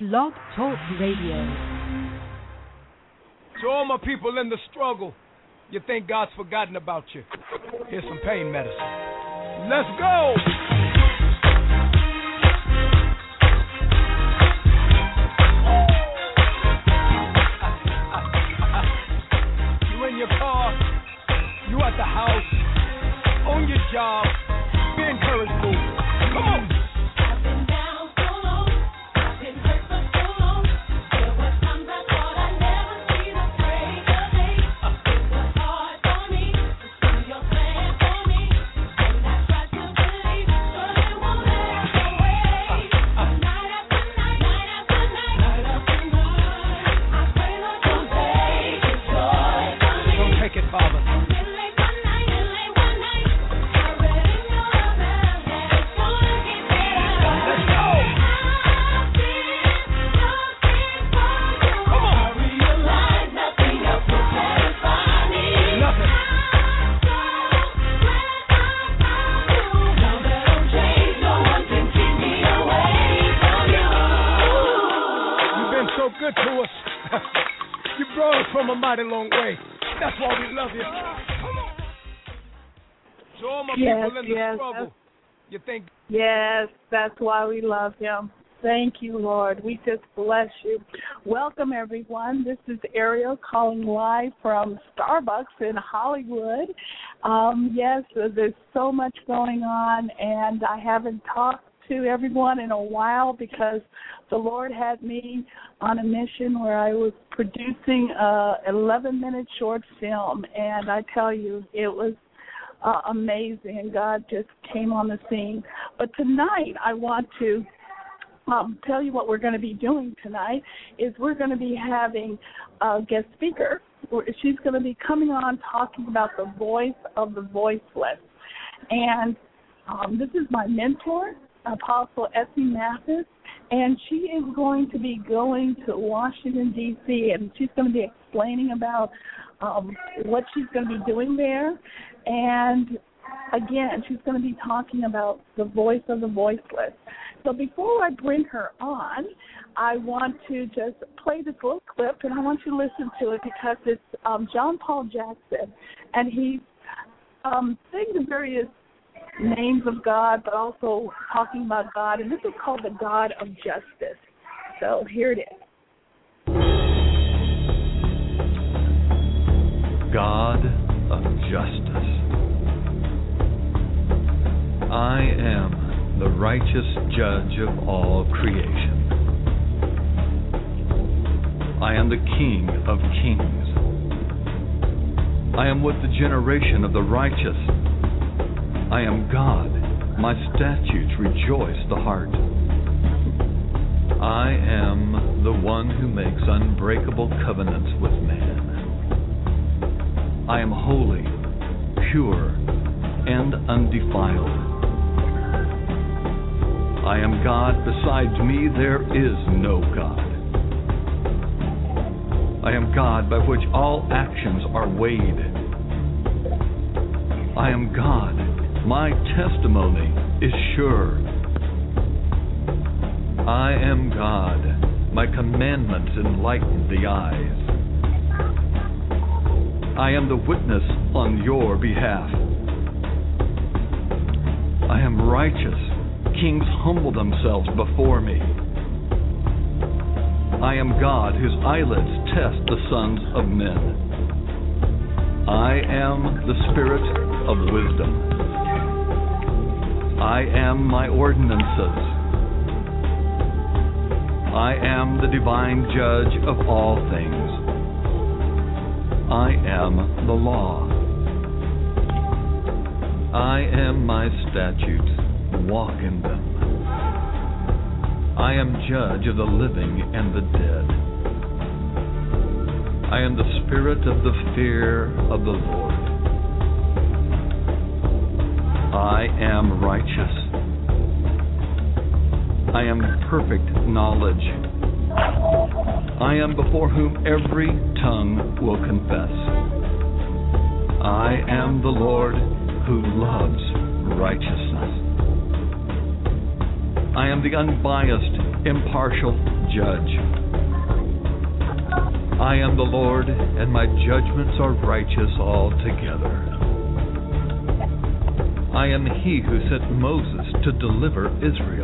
Blog Talk Radio. To all my people in the struggle, you think God's forgotten about you. Here's some pain medicine. Let's go! Yes, in the yes, struggle, you think Yes, that's why we love him. Thank you, Lord. We just bless you. Welcome, everyone. This is Ariel calling live from Starbucks in Hollywood. Um, yes, there's so much going on, and I haven't talked to everyone in a while because the Lord had me on a mission where I was producing a 11 minute short film, and I tell you, it was uh, amazing, and God just came on the scene. But tonight, I want to um, tell you what we're going to be doing tonight. Is we're going to be having a guest speaker. She's going to be coming on talking about the voice of the voiceless, and um, this is my mentor, Apostle Esi Mathis, and she is going to be going to Washington D.C. and she's going to be explaining about um, what she's going to be doing there, and again, she's going to be talking about the voice of the voiceless. So before I bring her on, I want to just play this little clip, and I want you to listen to it because it's um, John Paul Jackson, and he's um, saying the various names of God, but also talking about God, and this is called the God of Justice. So here it is. God of justice. I am the righteous judge of all creation. I am the King of kings. I am with the generation of the righteous. I am God. My statutes rejoice the heart. I am the one who makes unbreakable covenants with man. I am holy, pure, and undefiled. I am God. Besides me, there is no God. I am God by which all actions are weighed. I am God. My testimony is sure. I am God. My commandments enlighten the eyes. I am the witness on your behalf. I am righteous. Kings humble themselves before me. I am God whose eyelids test the sons of men. I am the spirit of wisdom. I am my ordinances. I am the divine judge of all things. I am the law. I am my statutes. Walk in them. I am judge of the living and the dead. I am the spirit of the fear of the Lord. I am righteous. I am perfect knowledge. I am before whom every tongue will confess. I am the Lord who loves righteousness. I am the unbiased impartial judge. I am the Lord, and my judgments are righteous altogether. I am he who sent Moses to deliver Israel.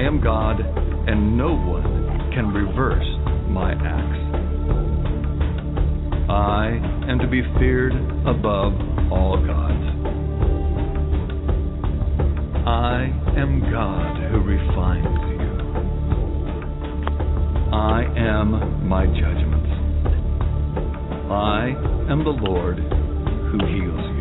I am God, and no one can reverse my acts. I am to be feared above all gods. I am God who refines you. I am my judgments. I am the Lord who heals you.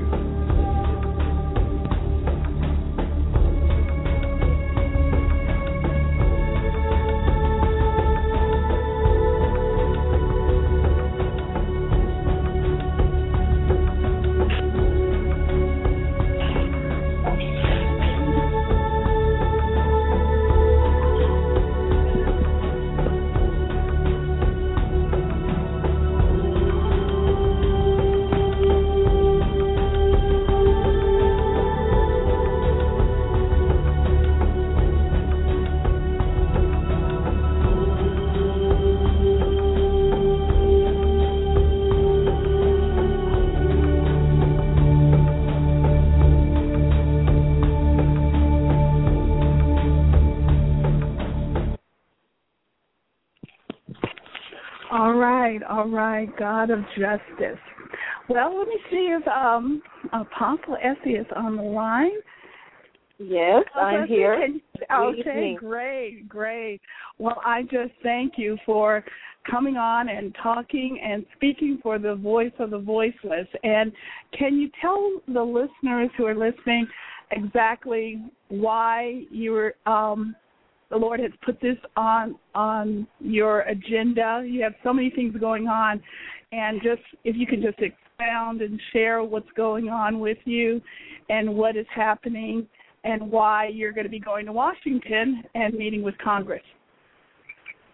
Right, all right, God of justice. Well, let me see if um Apostle Esi is on the line. Yes, Apostle I'm here. can- Okay, great, great. Well, I just thank you for coming on and talking and speaking for the voice of the voiceless. And can you tell the listeners who are listening exactly why you were um the Lord has put this on on your agenda. You have so many things going on, and just if you can just expound and share what's going on with you, and what is happening, and why you're going to be going to Washington and meeting with Congress.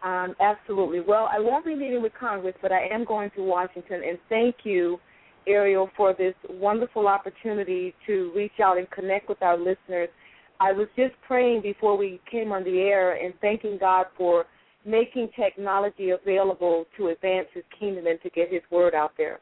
Um, absolutely. Well, I won't be meeting with Congress, but I am going to Washington, and thank you, Ariel, for this wonderful opportunity to reach out and connect with our listeners. I was just praying before we came on the air and thanking God for making technology available to advance His kingdom and to get His word out there.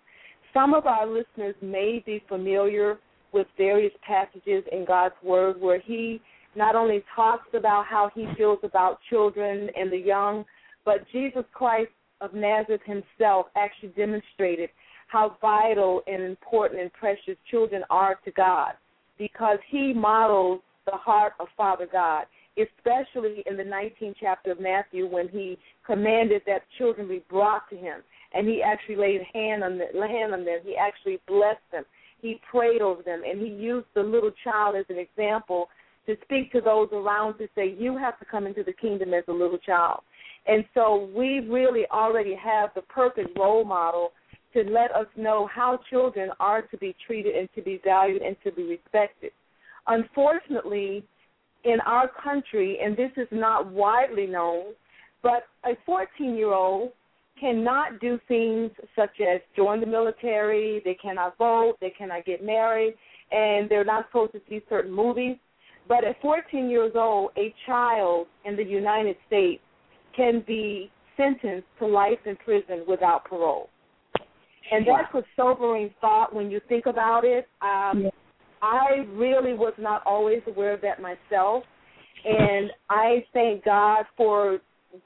Some of our listeners may be familiar with various passages in God's word where He not only talks about how He feels about children and the young, but Jesus Christ of Nazareth Himself actually demonstrated how vital and important and precious children are to God because He models the heart of Father God, especially in the 19th chapter of Matthew when he commanded that children be brought to him. And he actually laid hand on, the, hand on them. He actually blessed them. He prayed over them. And he used the little child as an example to speak to those around to say, you have to come into the kingdom as a little child. And so we really already have the perfect role model to let us know how children are to be treated and to be valued and to be respected. Unfortunately, in our country, and this is not widely known, but a 14 year old cannot do things such as join the military, they cannot vote, they cannot get married, and they're not supposed to see certain movies. But at 14 years old, a child in the United States can be sentenced to life in prison without parole. And that's a sobering thought when you think about it. Um. I really was not always aware of that myself. And I thank God for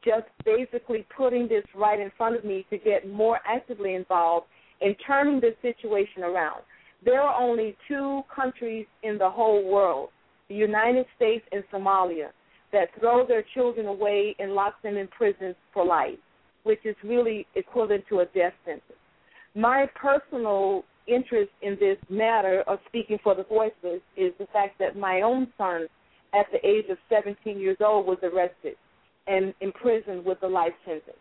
just basically putting this right in front of me to get more actively involved in turning this situation around. There are only two countries in the whole world, the United States and Somalia, that throw their children away and lock them in prisons for life, which is really equivalent to a death sentence. My personal interest in this matter of speaking for the voiceless is the fact that my own son, at the age of 17 years old, was arrested and imprisoned with a life sentence.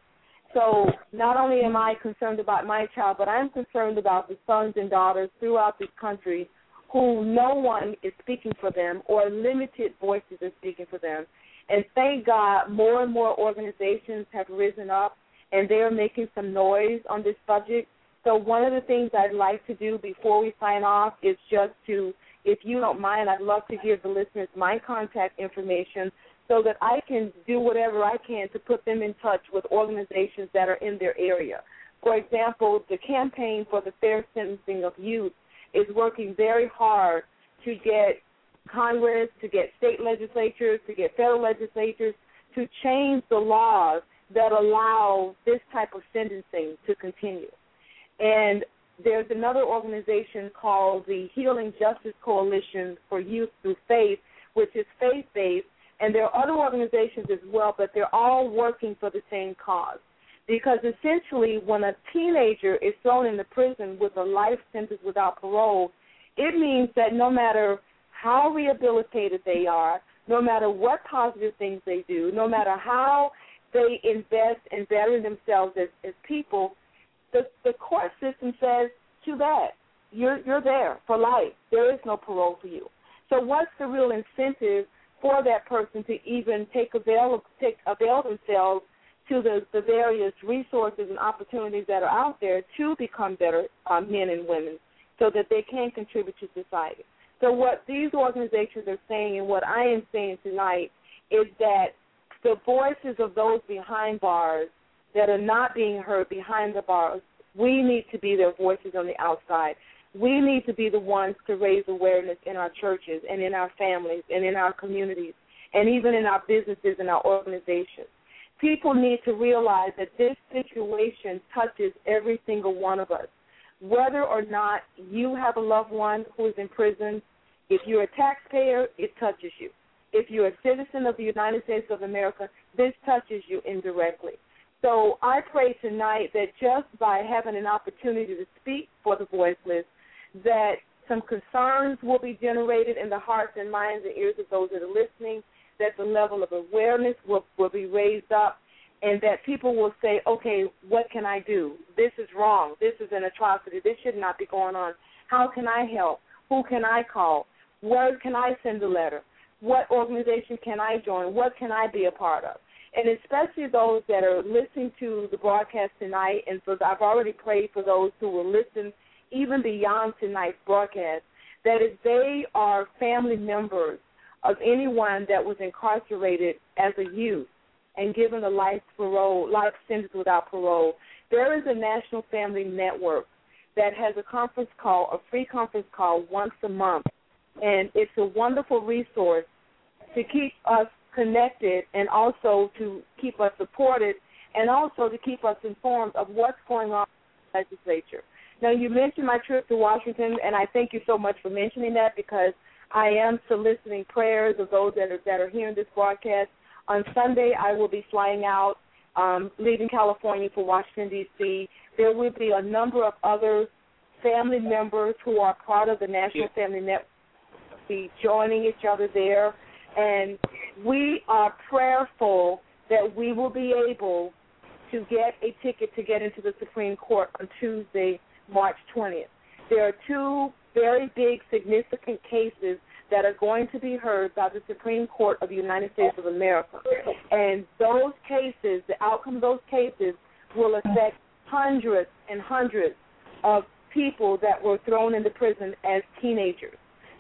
So not only am I concerned about my child, but I'm concerned about the sons and daughters throughout this country who no one is speaking for them or limited voices are speaking for them. And thank God more and more organizations have risen up and they're making some noise on this subject. So one of the things I'd like to do before we sign off is just to if you don't mind, I'd love to give the listeners my contact information so that I can do whatever I can to put them in touch with organizations that are in their area. For example, the campaign for the fair sentencing of youth is working very hard to get Congress, to get state legislatures, to get federal legislatures to change the laws that allow this type of sentencing to continue. And there's another organization called the Healing Justice Coalition for Youth Through Faith, which is faith based, and there are other organizations as well, but they're all working for the same cause. Because essentially, when a teenager is thrown into prison with a life sentence without parole, it means that no matter how rehabilitated they are, no matter what positive things they do, no matter how they invest in bettering themselves as, as people, the the court system says too bad. You're you're there for life. There is no parole for you. So what's the real incentive for that person to even take avail take avail themselves to the, the various resources and opportunities that are out there to become better uh, men and women so that they can contribute to society. So what these organizations are saying and what I am saying tonight is that the voices of those behind bars that are not being heard behind the bars, we need to be their voices on the outside. We need to be the ones to raise awareness in our churches and in our families and in our communities and even in our businesses and our organizations. People need to realize that this situation touches every single one of us. Whether or not you have a loved one who is in prison, if you're a taxpayer, it touches you. If you're a citizen of the United States of America, this touches you indirectly. So I pray tonight that just by having an opportunity to speak for the voiceless, that some concerns will be generated in the hearts and minds and ears of those that are listening, that the level of awareness will, will be raised up, and that people will say, okay, what can I do? This is wrong. This is an atrocity. This should not be going on. How can I help? Who can I call? Where can I send a letter? What organization can I join? What can I be a part of? And especially those that are listening to the broadcast tonight, and so I've already prayed for those who will listen even beyond tonight's broadcast, that if they are family members of anyone that was incarcerated as a youth and given a life parole, life sentence without parole, there is a national family network that has a conference call, a free conference call once a month, and it's a wonderful resource to keep us connected and also to keep us supported and also to keep us informed of what's going on in the legislature. Now, you mentioned my trip to Washington, and I thank you so much for mentioning that because I am soliciting prayers of those that are that are hearing this broadcast. On Sunday, I will be flying out, um, leaving California for Washington D.C. There will be a number of other family members who are part of the National Family Network be joining each other there, and we are prayerful that we will be able to get a ticket to get into the Supreme Court on Tuesday, March 20th. There are two very big, significant cases that are going to be heard by the Supreme Court of the United States of America. And those cases, the outcome of those cases, will affect hundreds and hundreds of people that were thrown into prison as teenagers.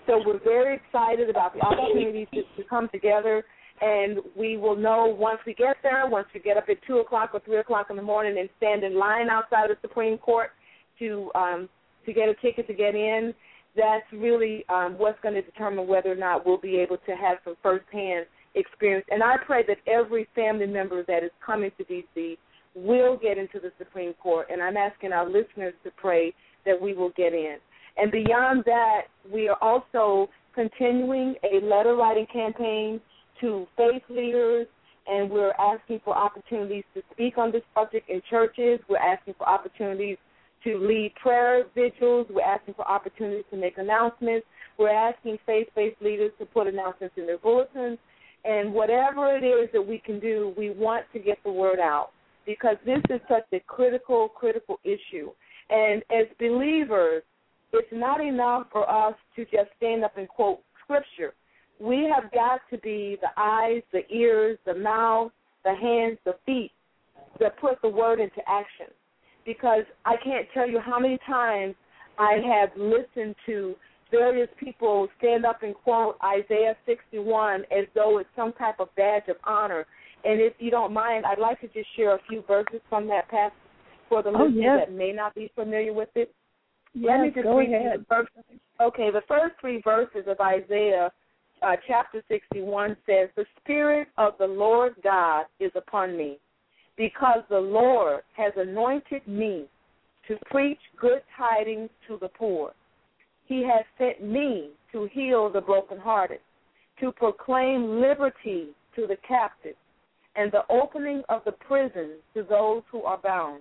So we're very excited about the opportunities to, to come together, and we will know once we get there, once we get up at 2 o'clock or 3 o'clock in the morning and stand in line outside the Supreme Court to um, to get a ticket to get in, that's really um, what's going to determine whether or not we'll be able to have some firsthand experience. And I pray that every family member that is coming to D.C. will get into the Supreme Court, and I'm asking our listeners to pray that we will get in. And beyond that, we are also continuing a letter writing campaign to faith leaders, and we're asking for opportunities to speak on this subject in churches. We're asking for opportunities to lead prayer vigils. We're asking for opportunities to make announcements. We're asking faith based leaders to put announcements in their bulletins. And whatever it is that we can do, we want to get the word out because this is such a critical, critical issue. And as believers, it's not enough for us to just stand up and quote scripture. We have got to be the eyes, the ears, the mouth, the hands, the feet that put the word into action. Because I can't tell you how many times I have listened to various people stand up and quote Isaiah 61 as though it's some type of badge of honor. And if you don't mind, I'd like to just share a few verses from that passage for the Oh, listeners yes. that may not be familiar with it. Yes, Let me just go read ahead. the first. Okay, the first three verses of Isaiah uh, chapter 61 says, The Spirit of the Lord God is upon me, because the Lord has anointed me to preach good tidings to the poor. He has sent me to heal the brokenhearted, to proclaim liberty to the captives, and the opening of the prisons to those who are bound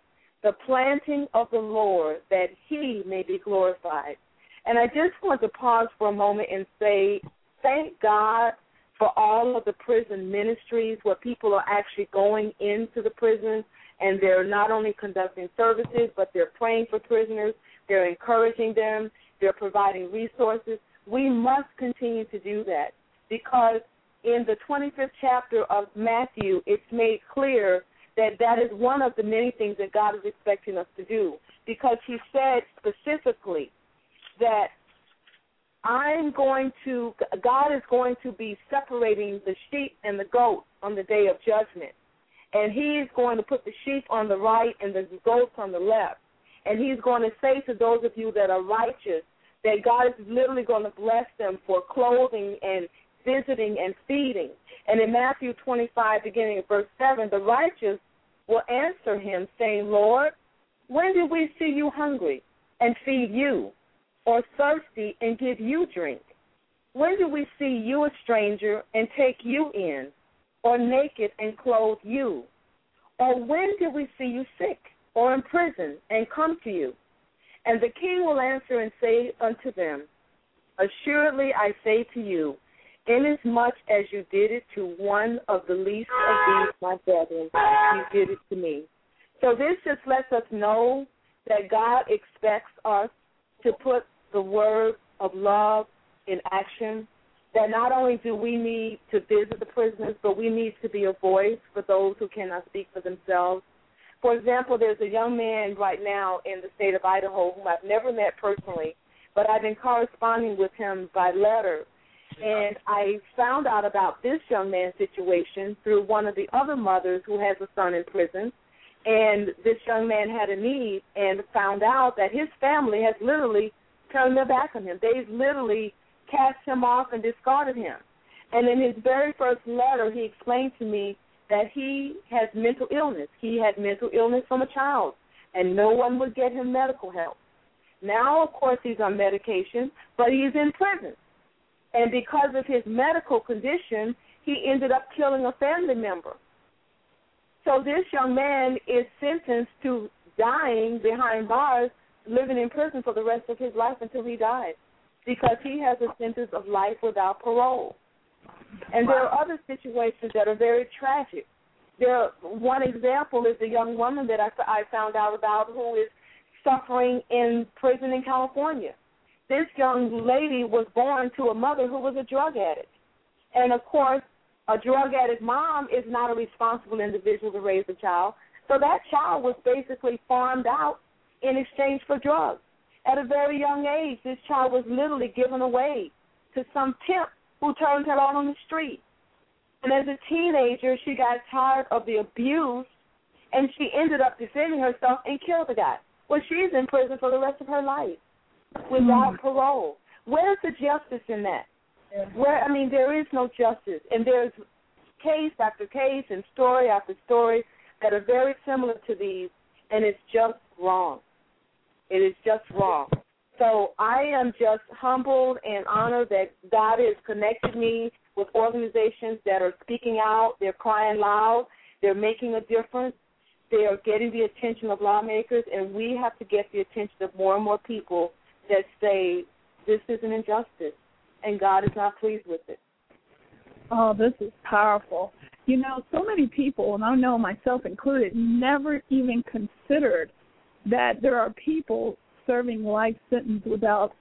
the planting of the Lord, that he may be glorified. And I just want to pause for a moment and say, thank God for all of the prison ministries where people are actually going into the prisons and they're not only conducting services, but they're praying for prisoners, they're encouraging them, they're providing resources. We must continue to do that because in the 25th chapter of Matthew, it's made clear that that is one of the many things that God is expecting us to do because He said specifically that I'm going to, God is going to be separating the sheep and the goats on the day of judgment. And He's going to put the sheep on the right and the goats on the left. And He's going to say to those of you that are righteous that God is literally going to bless them for clothing and visiting and feeding. And in Matthew 25, beginning at verse 7, the righteous will answer him, saying, Lord, when did we see you hungry and feed you, or thirsty and give you drink? When did we see you a stranger and take you in, or naked and clothe you? Or when did we see you sick or in prison and come to you? And the king will answer and say unto them, Assuredly I say to you, inasmuch as you did it to one of the least of these my brethren, you did it to me. So this just lets us know that God expects us to put the word of love in action. That not only do we need to visit the prisoners, but we need to be a voice for those who cannot speak for themselves. For example, there's a young man right now in the state of Idaho whom I've never met personally, but I've been corresponding with him by letter. And I found out about this young man's situation through one of the other mothers who has a son in prison. And this young man had a need and found out that his family has literally turned their back on him. They've literally cast him off and discarded him. And in his very first letter, he explained to me that he has mental illness. He had mental illness from a child, and no one would get him medical help. Now, of course, he's on medication, but he's in prison. And because of his medical condition, he ended up killing a family member. So this young man is sentenced to dying behind bars, living in prison for the rest of his life until he dies, because he has a sentence of life without parole. And there are other situations that are very tragic. There, one example is a young woman that I, I found out about who is suffering in prison in California. This young lady was born to a mother who was a drug addict. And of course, a drug addict mom is not a responsible individual to raise a child. So that child was basically farmed out in exchange for drugs. At a very young age, this child was literally given away to some pimp who turned her out on the street. And as a teenager, she got tired of the abuse and she ended up defending herself and killed the guy. Well, she's in prison for the rest of her life without hmm. parole. Where's the justice in that? Where I mean, there is no justice, and there's case after case and story after story that are very similar to these, and it's just wrong. It is just wrong. So I am just humbled and honored that God has connected me with organizations that are speaking out. They're crying loud. They're making a difference. They are getting the attention of lawmakers, and we have to get the attention of more and more people that say this is an injustice, and God is not pleased with it. Oh, this is powerful. You know, so many people, and I know myself included, never even considered that there are people serving life sentence without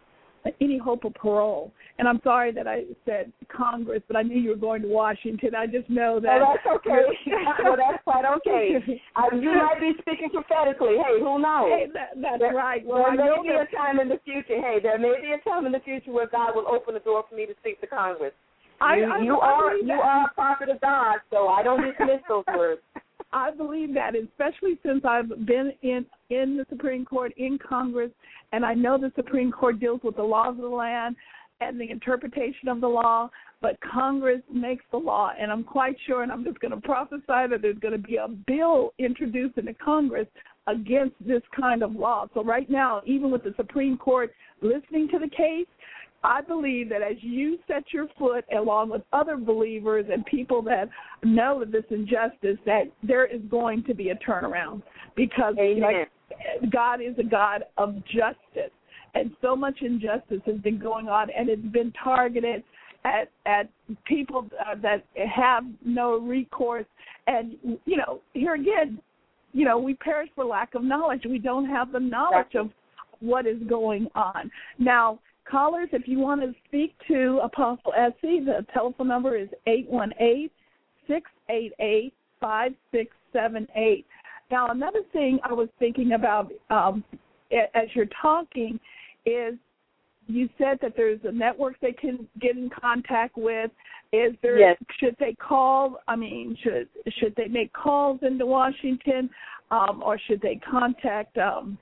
any hope of parole. And I'm sorry that I said Congress, but I knew you were going to Washington. I just know that. Oh, that's okay. well, that's quite okay. Um, you might be speaking prophetically. Hey, who knows? Hey, that, that's There- right. Well, I there know may be that a time in the future. Hey, there may be a time in the future where God will open the door for me to speak to Congress. I, you, I, you I are you are a prophet of God, so I don't dismiss those words. I believe that, especially since I've been in in the Supreme Court, in Congress, and I know the Supreme Court deals with the laws of the land and the interpretation of the law, but Congress makes the law, and I'm quite sure, and I'm just going to prophesy that there's going to be a bill introduced into Congress against this kind of law. So right now, even with the Supreme Court listening to the case, I believe that as you set your foot along with other believers and people that know of this injustice, that there is going to be a turnaround because like, God is a God of justice, and so much injustice has been going on, and it's been targeted at at people uh, that have no recourse. And you know, here again, you know, we perish for lack of knowledge. We don't have the knowledge of what is going on. Now, callers, if you want to speak to Apostle Esi, the telephone number is eight one eight six eight eight five six seven eight. Now, another thing I was thinking about um, as you're talking is you said that there's a network they can get in contact with. Is there Yes. should they call? I mean, should should they make calls into Washington, um, or should they contact? Um,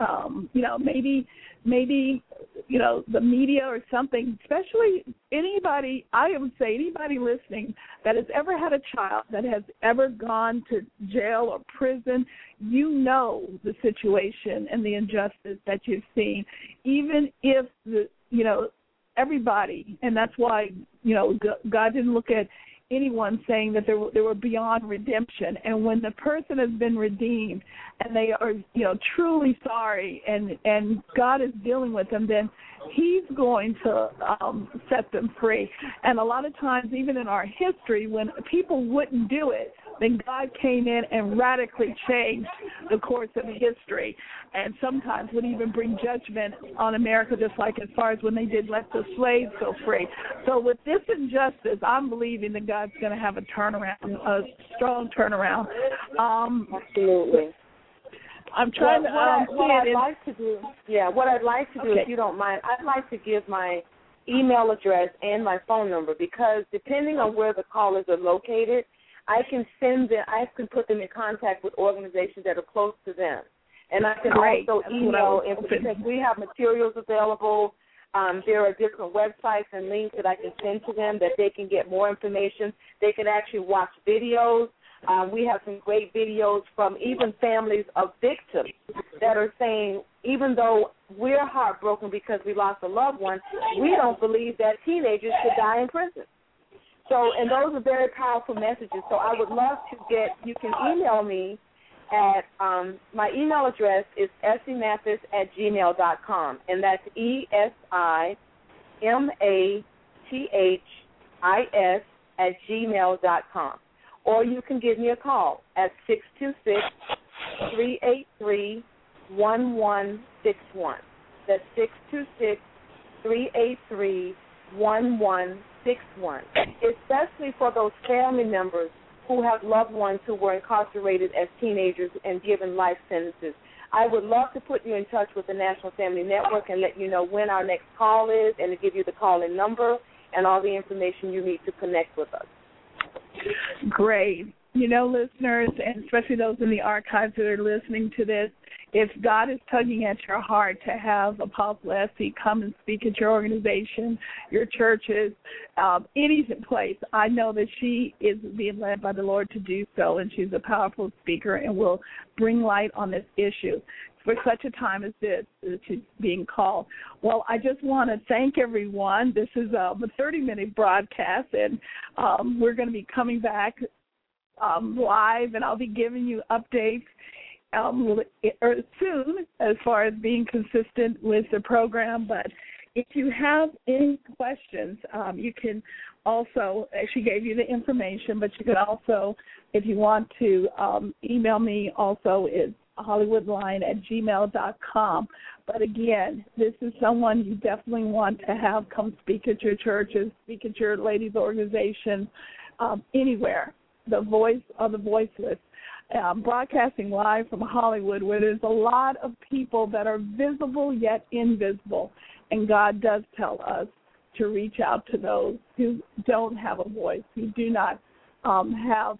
um, you know, maybe maybe you know the media or something. Especially anybody, I would say anybody listening that has ever had a child that has ever gone to jail or prison, you know the situation and the injustice that you've seen. Even if the you know everybody, and that's why you know God didn't look at anyone saying that they were, they were beyond redemption. And when the person has been redeemed and they are you know truly sorry, and and God is dealing with them, then He's going to um, set them free. And a lot of times, even in our history, when people wouldn't do it, then God came in and radically changed the course of history, and sometimes would even bring judgment on America, just like as far as when they did let the slaves go free. So with this injustice, I'm believing that God's going to have a turnaround, a strong turnaround. Um, Absolutely. I'm trying what, to what, I, um, what see I'd in- like to do, yeah, what I'd like to do, Okay. if you don't mind, I'd like to give my email address and my phone number because depending on where the callers are located, I can send them, I can put them in contact with organizations that are close to them, and I can Great. also what I email was in hoping. because we have materials available. Um, there are different websites and links that I can send to them that they can get more information. They can actually watch videos. Um, we have some great videos from even families of victims that are saying, even though we're heartbroken because we lost a loved one, we don't believe that teenagers should die in prison. So, and those are very powerful messages. So, I would love to get. You can email me at um, my email address is esimathis at gmail dot com, and that's e s i m a t h i s at gmail dot com. Or you can give me a call at six two six three eight three one one six one. That's six two six three eight three one one six one. Especially for those family members who have loved ones who were incarcerated as teenagers and given life sentences. I would love to put you in touch with the National Family Network and let you know when our next call is and to give you the call in number and all the information you need to connect with us. Great. You know, listeners, and especially those in the archives that are listening to this, if God is tugging at your heart to have Apostle Esi come and speak at your organization, your churches, um, any place, I know that she is being led by the Lord to do so, and she's a powerful speaker and will bring light on this issue for such a time as this she's being called. Well, I just want to thank everyone. This is um, a 30 minute broadcast, and um, we're going to be coming back um, live, and I'll be giving you updates um, or soon as far as being consistent with the program. But if you have any questions, um, you can also she gave you the information, but you could also, if you want to, um, email me. Also, is hollywoodlion at gmail dot com. But again, this is someone you definitely want to have come speak at your churches, speak at your ladies' organization, um, anywhere. The voice of the voiceless. Um, broadcasting live from Hollywood, where there's a lot of people that are visible yet invisible. And God does tell us to reach out to those who don't have a voice, who do not um, have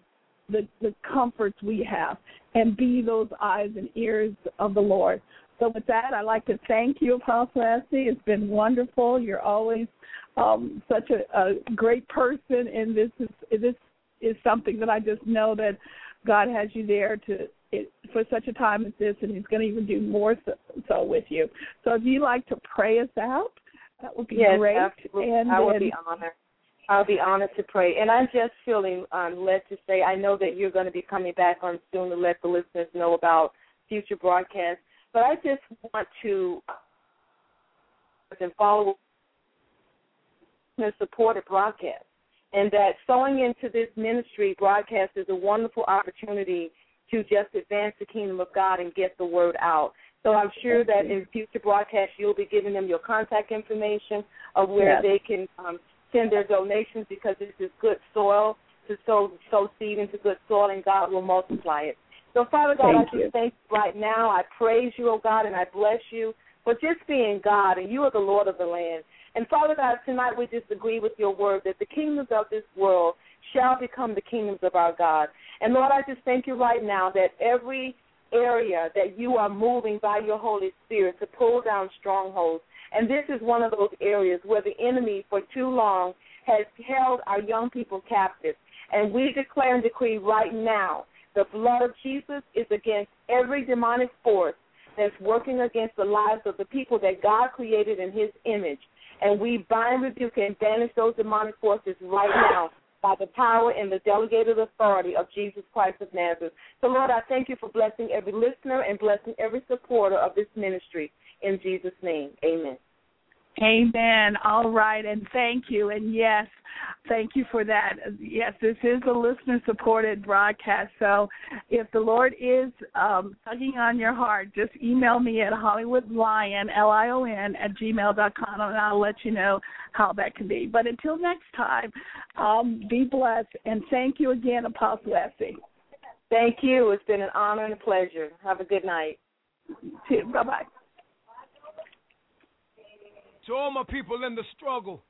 the, the comforts we have, and be those eyes and ears of the Lord. So, with that, I'd like to thank you, Apostle Esi. It's been wonderful. You're always um, such a, a great person, and this is this is something that I just know that God has you there to it, for such a time as this, and He's going to even do more so, so with you. So, if you'd like to pray us out, that would be yes, great. absolutely. And I would be honored. I'll be honored to pray. And I'm just feeling um, led to say, I know that you're going to be coming back on soon to let the listeners know about future broadcasts. But I just want to and follow the supported broadcast. And that sowing into this ministry broadcast is a wonderful opportunity to just advance the kingdom of God and get the word out. So I'm sure that in future broadcasts you'll be giving them your contact information of where Yes. they can um, send their donations because this is good soil to sow sow seed into good soil and God will multiply it. So Father God, Thank I you. just thank you right now. I praise you, oh God, and I bless you for just being God and you are the Lord of the land. And Father God, tonight we just agree with your word that the kingdoms of this world shall become the kingdoms of our God. And Lord, I just thank you right now that every area that you are moving by your Holy Spirit to pull down strongholds. And this is one of those areas where the enemy for too long has held our young people captive. And we declare and decree right now the blood of Jesus is against every demonic force that's working against the lives of the people that God created in his image. And we bind, rebuke, and banish those demonic forces right now by the power and the delegated authority of Jesus Christ of Nazareth. So, Lord, I thank you for blessing every listener and blessing every supporter of this ministry. In Jesus' name, amen. Amen. All right, and thank you. And yes, thank you for that. Yes, this is a listener supported broadcast. So if the Lord is um, tugging on your heart, just email me at hollywoodlion, L I O N, at gmail dot com, and I'll let you know how that can be. But until next time, um, be blessed. And thank you again, Apostle Esi. Thank you. It's been an honor and a pleasure. Have a good night. Bye bye. To all my people in the struggle,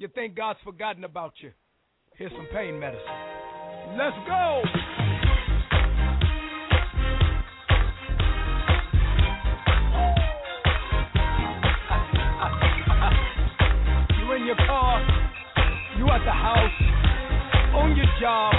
you think God's forgotten about you? Here's some pain medicine. Let's go! you in your car, you at the house, on your job.